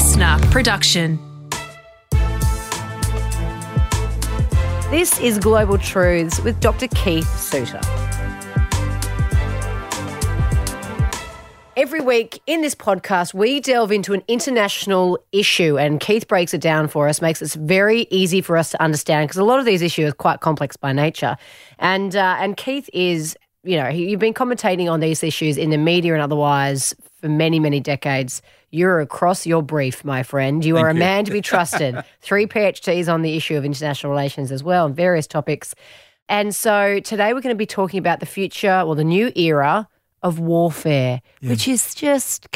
listener production. This is Global Truths with Dr. Keith Suter. Every week in this podcast, we delve into an international issue, and Keith breaks it down for us, makes it very easy for us to understand because a lot of these issues are quite complex by nature. And uh, and Keith is, you know, he, you've been commentating on these issues in the media and otherwise for many, many decades. You're across your brief, my friend. You Thank are a you. man to be trusted. Three PhDs on the issue of international relations as well, on various topics. And so today we're going to be talking about the future or the new era of warfare, which is just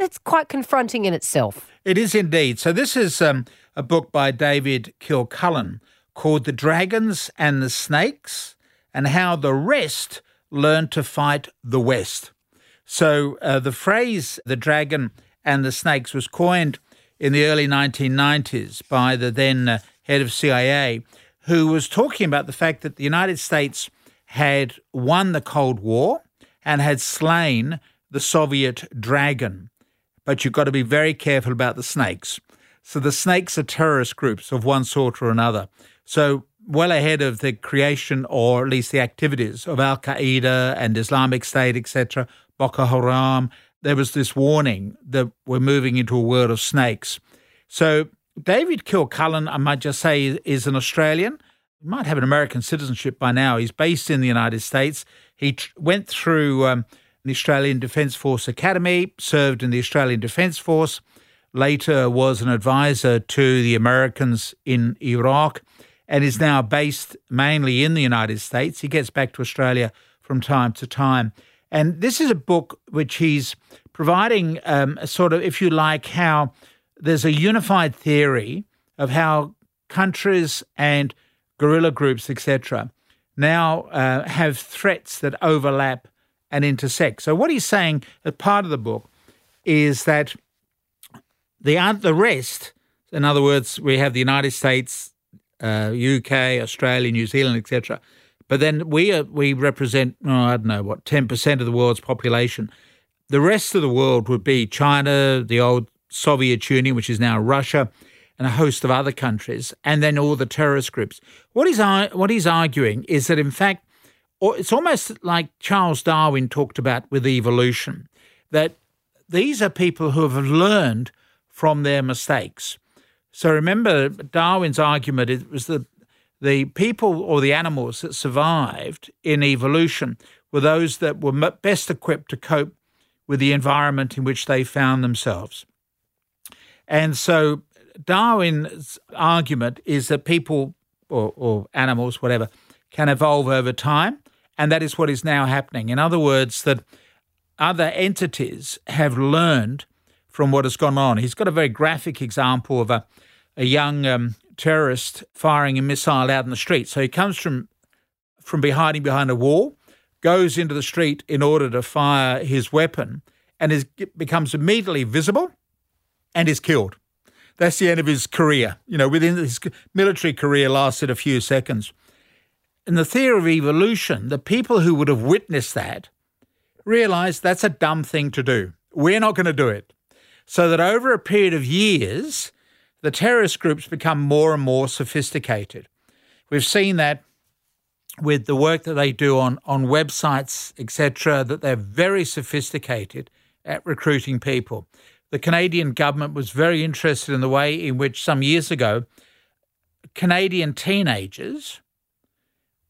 that's quite confronting in itself. It is indeed. So, this is um, a book by David Kilcullen called The Dragons and the Snakes and How the Rest Learned to Fight the West. So, uh, the phrase the dragon and the snakes was coined in the early 1990s by the then uh, head of CIA, who was talking about the fact that the United States had won the Cold War and had slain the Soviet dragon. But you've got to be very careful about the snakes. So the snakes are terrorist groups of one sort or another. So well ahead of the creation or at least the activities of Al Qaeda and Islamic State, etc., Boko Haram, there was this warning that we're moving into a world of snakes. So David Kilcullen, I might just say, is an Australian. He might have an American citizenship by now. He's based in the United States. He tr- went through um, the Australian Defence Force Academy, served in the Australian Defence Force, later was an advisor to the Americans in Iraq, and is now based mainly in the United States. He gets back to Australia from time to time. And this is a book which he's providing um, a sort of, if you like, how there's a unified theory of how countries and guerrilla groups, etc., now uh, have threats that overlap and intersect. So, what he's saying as part of the book is that the the rest, in other words, we have the United States, uh, UK, Australia, New Zealand, etc. But then we are, we represent oh, I don't know what ten percent of the world's population. The rest of the world would be China, the old Soviet Union, which is now Russia, and a host of other countries, and then all the terrorist groups. What he's what he's arguing is that in fact, it's almost like Charles Darwin talked about with evolution, that these are people who have learned from their mistakes. So remember, Darwin's argument it was that the people or the animals that survived in evolution were those that were best equipped to cope with the environment in which they found themselves. And so Darwin's argument is that people or, or animals, whatever, can evolve over time. And that is what is now happening. In other words, that other entities have learned from what has gone on. He's got a very graphic example of a, a young um, terrorist firing a missile out in the street. So he comes from from be hiding behind a wall, goes into the street in order to fire his weapon, and is, becomes immediately visible and is killed. That's the end of his career. You know, within his military career lasted a few seconds. In the theory of evolution, the people who would have witnessed that realized that's a dumb thing to do. We're not going to do it. So that over a period of years, the terrorist groups become more and more sophisticated. We've seen that with the work that they do on, on websites, etc., that they're very sophisticated at recruiting people. The Canadian government was very interested in the way in which some years ago Canadian teenagers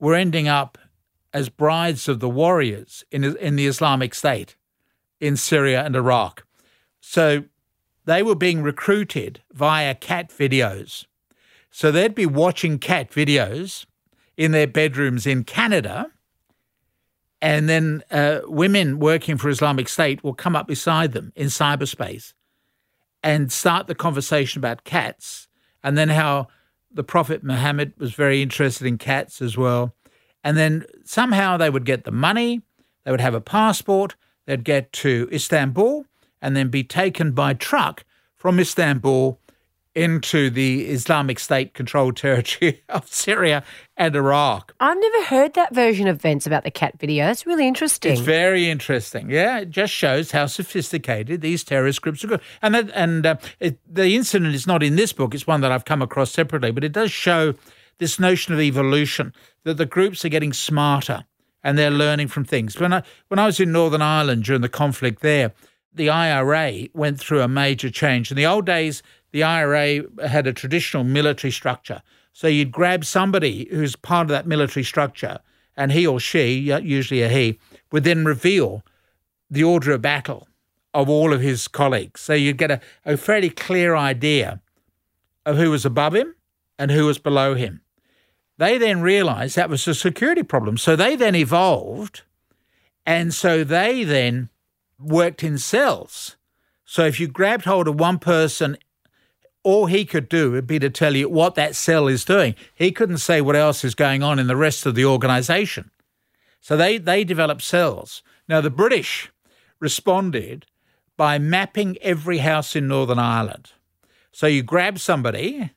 were ending up as brides of the warriors in, in the Islamic State in Syria and Iraq. So they were being recruited via cat videos. So they'd be watching cat videos in their bedrooms in Canada. And then uh, women working for Islamic State will come up beside them in cyberspace and start the conversation about cats and then how the Prophet Muhammad was very interested in cats as well. And then somehow they would get the money, they would have a passport, they'd get to Istanbul and then be taken by truck from Istanbul into the Islamic State controlled territory of Syria and Iraq. I've never heard that version of events about the cat video. That's really interesting. It's very interesting. Yeah, it just shows how sophisticated these terrorist groups are. And that, and uh, it, the incident is not in this book. It's one that I've come across separately, but it does show this notion of evolution that the groups are getting smarter and they're learning from things. When I when I was in Northern Ireland during the conflict there, the IRA went through a major change. In the old days, the IRA had a traditional military structure. So you'd grab somebody who's part of that military structure, and he or she, usually a he, would then reveal the order of battle of all of his colleagues. So you'd get a, a fairly clear idea of who was above him and who was below him. They then realized that was a security problem. So they then evolved. And so they then worked in cells. So if you grabbed hold of one person all he could do would be to tell you what that cell is doing. He couldn't say what else is going on in the rest of the organization. So they, they developed cells. Now, the British responded by mapping every house in Northern Ireland. So you grab somebody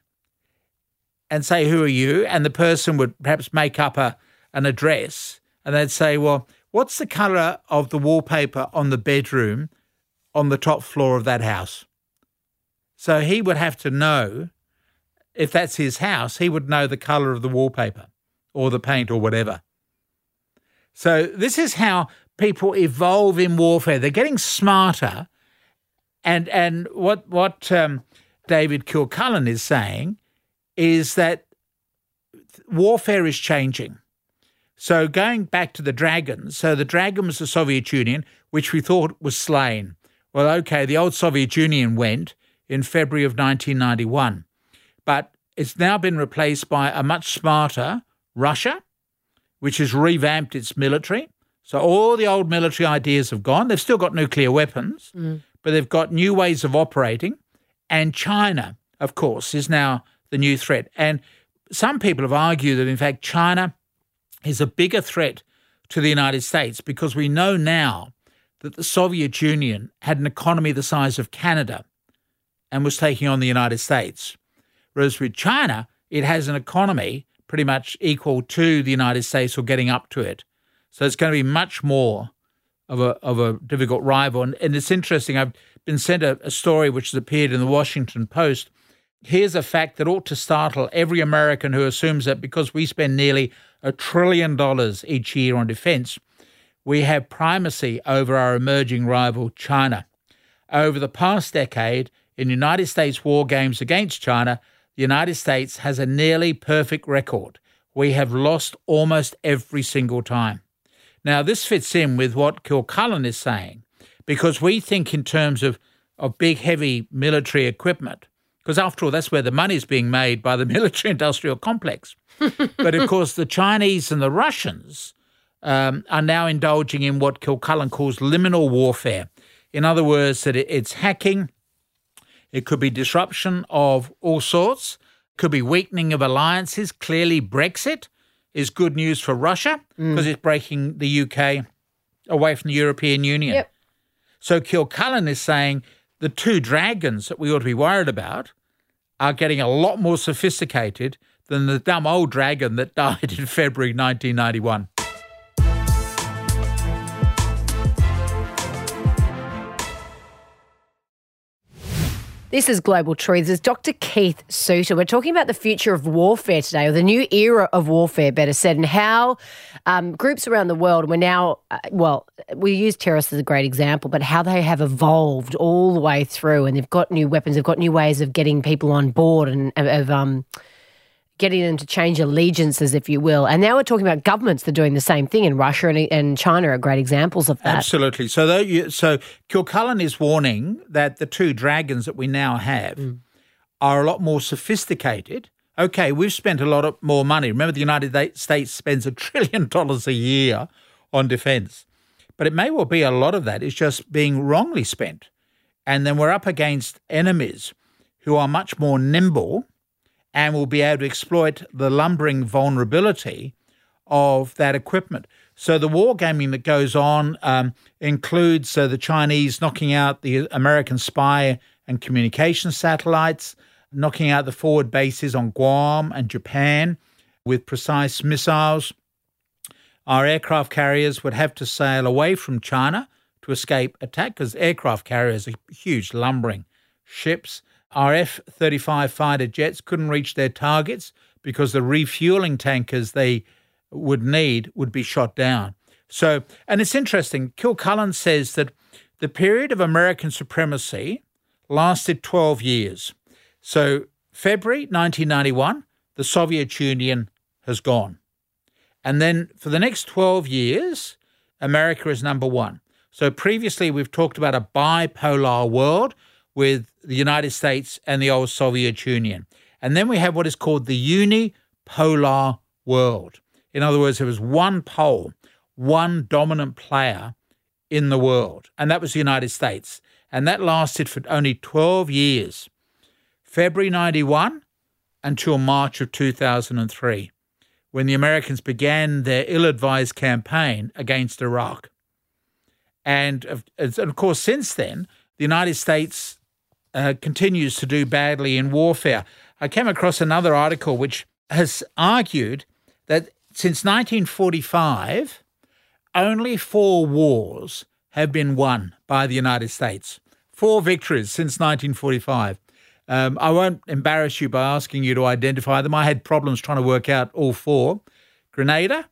and say, Who are you? And the person would perhaps make up a, an address and they'd say, Well, what's the colour of the wallpaper on the bedroom on the top floor of that house? So he would have to know if that's his house, he would know the color of the wallpaper or the paint or whatever. So this is how people evolve in warfare. They're getting smarter, and and what what um, David Kilcullen is saying is that warfare is changing. So going back to the dragons, so the dragon was the Soviet Union, which we thought was slain. Well, okay, the old Soviet Union went, in February of 1991. But it's now been replaced by a much smarter Russia, which has revamped its military. So all the old military ideas have gone. They've still got nuclear weapons, mm. but they've got new ways of operating. And China, of course, is now the new threat. And some people have argued that, in fact, China is a bigger threat to the United States because we know now that the Soviet Union had an economy the size of Canada and was taking on the United States. Whereas with China, it has an economy pretty much equal to the United States or getting up to it. So it's going to be much more of a of a difficult rival. And, and it's interesting. I've been sent a, a story which has appeared in the Washington Post. Here's a fact that ought to startle every American who assumes that because we spend nearly a trillion dollars each year on defense, we have primacy over our emerging rival China. Over the past decade, in United States war games against China, the United States has a nearly perfect record. We have lost almost every single time. Now, this fits in with what Kilcullen is saying, because we think in terms of, of big, heavy military equipment, because after all, that's where the money is being made by the military industrial complex. but of course, the Chinese and the Russians um, are now indulging in what Kilcullen calls liminal warfare. In other words, that it's hacking, it could be disruption of all sorts, could be weakening of alliances. Clearly, Brexit is good news for Russia because mm. it's breaking the UK away from the European Union. Yep. So Kilcullen is saying the two dragons that we ought to be worried about are getting a lot more sophisticated than the dumb old dragon that died in February 1991. This is Global Truths. It's Dr. Keith Suter. We're talking about the future of warfare today, or the new era of warfare, better said, and how um, groups around the world, we're now, uh, well, we use terrorists as a great example, but how they have evolved all the way through and they've got new weapons, they've got new ways of getting people on board and of, um, getting them to change allegiances, if you will. And now we're talking about governments that are doing the same thing, and Russia and, and China are great examples of that. Absolutely. So, you, so Kilcullen is warning that the two dragons that we now have mm. are a lot more sophisticated. Okay, we've spent a lot of more money. Remember, the United States spends a trillion dollars a year on defense. But it may well be a lot of that is just being wrongly spent. And then we're up against enemies who are much more nimble and will be able to exploit the lumbering vulnerability of that equipment. So the wargaming that goes on um, includes uh, the Chinese knocking out the American spy and communication satellites. knocking out the forward bases on Guam and Japan with precise missiles. Our aircraft carriers would have to sail away from China to escape attack because aircraft carriers are huge, lumbering ships. Our F 35 fighter jets couldn't reach their targets because the refueling tankers they would need would be shot down. So, and it's interesting, Kilcullen says that the period of American supremacy lasted 12 years. So, February 1991, the Soviet Union has gone. And then for the next 12 years, America is number one. So previously, we've talked about a bipolar world with the United States and the old Soviet Union. And then we have what is called the unipolar world. In other words, there was one pole, one dominant player in the world, and that was the United States. And that lasted for only 12 years February 91 until March of 2003, when the Americans began their ill advised campaign against Iraq. And of, and of course, since then, the United States uh, continues to do badly in warfare. I came across another article which has argued that since 1945, only four wars have been won by the United States. Four victories since 1945. Um, I won't embarrass you by asking you to identify them. I had problems trying to work out all four Grenada,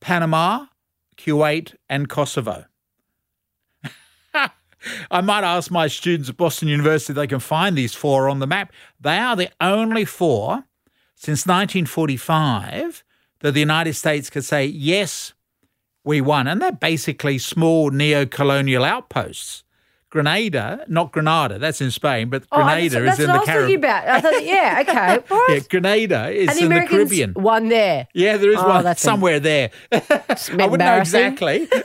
Panama, Kuwait, and Kosovo. I might ask my students at Boston University if they can find these four on the map. They are the only four since 1945 that the United States could say, yes, we won. And they're basically small neo colonial outposts. Grenada, not Granada, that's in Spain, but Oh, Grenada that's, that's is in what I the was thinking Caribbean. about. I thought, yeah, okay. What? Yeah, Grenada is and the in the Caribbean. won there. Yeah, there is Oh, one that's somewhere there. I wouldn't know exactly.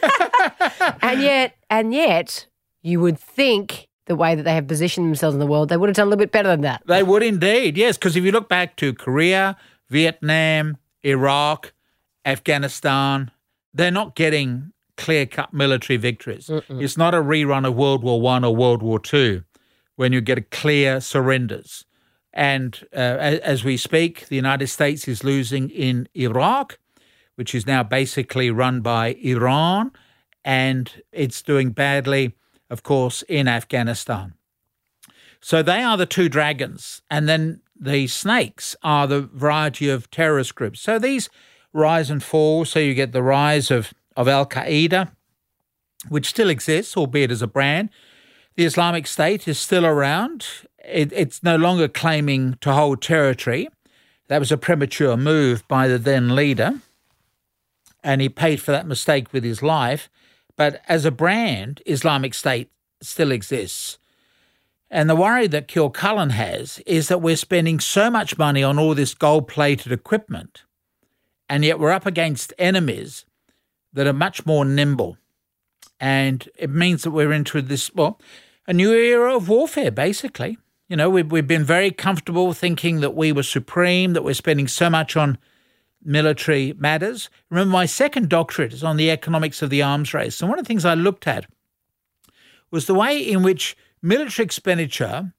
And yet, and yet, you would think the way that they have positioned themselves in the world, they would have done a little bit better than that. They would indeed, yes, because if you look back to Korea, Vietnam, Iraq, Afghanistan, they're not getting clear cut military victories. It's not a rerun of World War One or World War Two when you get clear surrenders. And uh, as we speak, the United States is losing in Iraq, which is now basically run by Iran, and it's doing badly, of course, in Afghanistan. So they are the two dragons. And then the snakes are the variety of terrorist groups. So these rise and fall. So you get the rise of, of Al Qaeda, which still exists, albeit as a brand. The Islamic State is still around. It, it's no longer claiming to hold territory. That was a premature move by the then leader. And he paid for that mistake with his life. But as a brand, Islamic State still exists. And the worry that Kilcullen has is that we're spending so much money on all this gold plated equipment, and yet we're up against enemies that are much more nimble. And it means that we're into this, well, a new era of warfare, basically. You know, we've, we've been very comfortable thinking that we were supreme, that we're spending so much on military matters. Remember, my second doctorate is on the economics of the arms race. And one of the things I looked at was the way in which military expenditure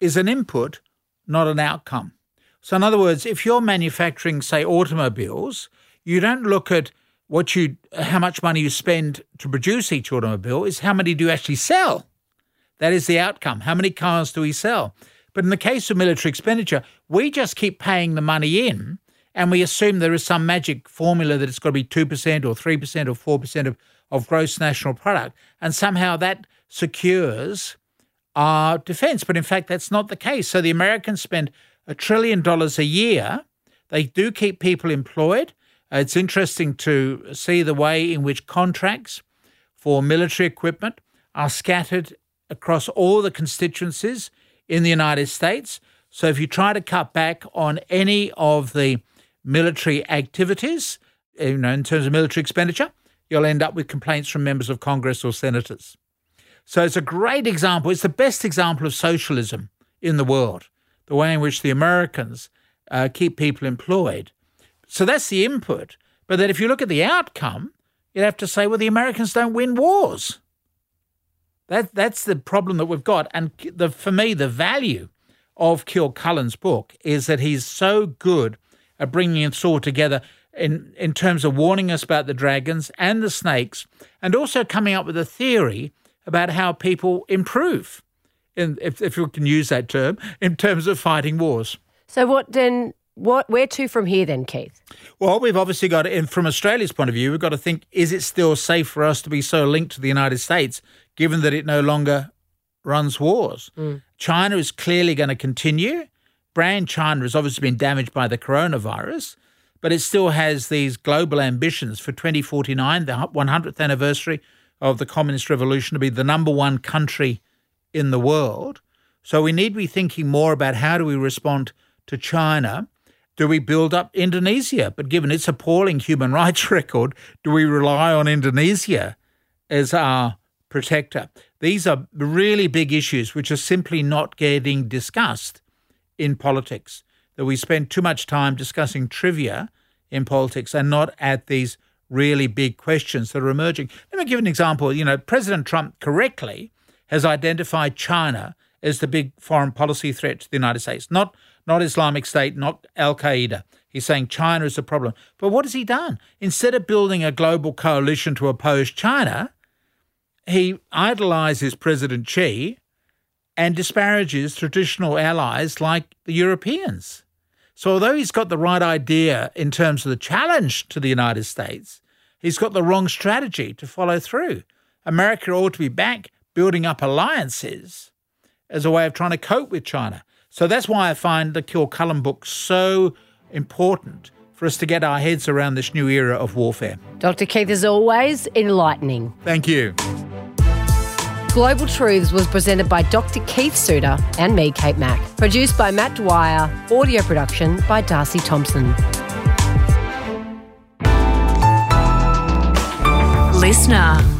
is an input, not an outcome. So, in other words, if you're manufacturing, say, automobiles, you don't look at what you, how much money you spend to produce each automobile. Is how many do you actually sell? That is the outcome. How many cars do we sell? But in the case of military expenditure, we just keep paying the money in, and we assume there is some magic formula that it's got to be two percent or three percent or four percent of of gross national product, and somehow that secures our defense. But in fact, that's not the case. So the Americans spend a trillion dollars a year. They do keep people employed. It's interesting to see the way in which contracts for military equipment are scattered across all the constituencies in the United States. So if you try to cut back on any of the military activities, you know, in terms of military expenditure, you'll end up with complaints from members of Congress or senators. So it's a great example. It's the best example of socialism in the world, the way in which the Americans uh, keep people employed. So that's the input. But then if you look at the outcome, you'd have to say, well, the Americans don't win wars. That, that's the problem that we've got. And the, for me, the value of Kilcullen's book is that he's so good at bringing us all together in, in terms of warning us about the dragons and the snakes, and also coming up with a theory about how people improve, in, if, if we can use that term, in terms of fighting wars. So, what then? What where to from here then, Keith? Well, we've obviously got, in, from Australia's point of view, we've got to think: is it still safe for us to be so linked to the United States, given that it no longer runs wars? Mm. China is clearly going to continue. Brand China has obviously been damaged by the coronavirus, but it still has these global ambitions for 2049, the 100th anniversary of the Communist Revolution, to be the number one country in the world. So we need to be thinking more about how do we respond to China do we build up Indonesia? But given its appalling human rights record, do we rely on Indonesia as our protector? These are really big issues which are simply not getting discussed in politics. That we spend too much time discussing trivia in politics and not at these really big questions that are emerging. Let me give an example. You know, President Trump correctly has identified China as the big foreign policy threat to the United States, not not Islamic State, not Al Qaeda. He's saying China is the problem. But what has he done? Instead of building a global coalition to oppose China, he idolizes President Xi and disparages traditional allies like the Europeans. So, although he's got the right idea in terms of the challenge to the United States, he's got the wrong strategy to follow through. America ought to be back building up alliances as a way of trying to cope with China. So that's why I find the Kilcullen book so important for us to get our heads around this new era of warfare. Dr. Keith, as always, enlightening. Thank you. Global Truths was presented by Dr. Keith Suter and me, Kate Mack. Produced by Matt Dwyer. Audio production by Darcy Thompson. Listener.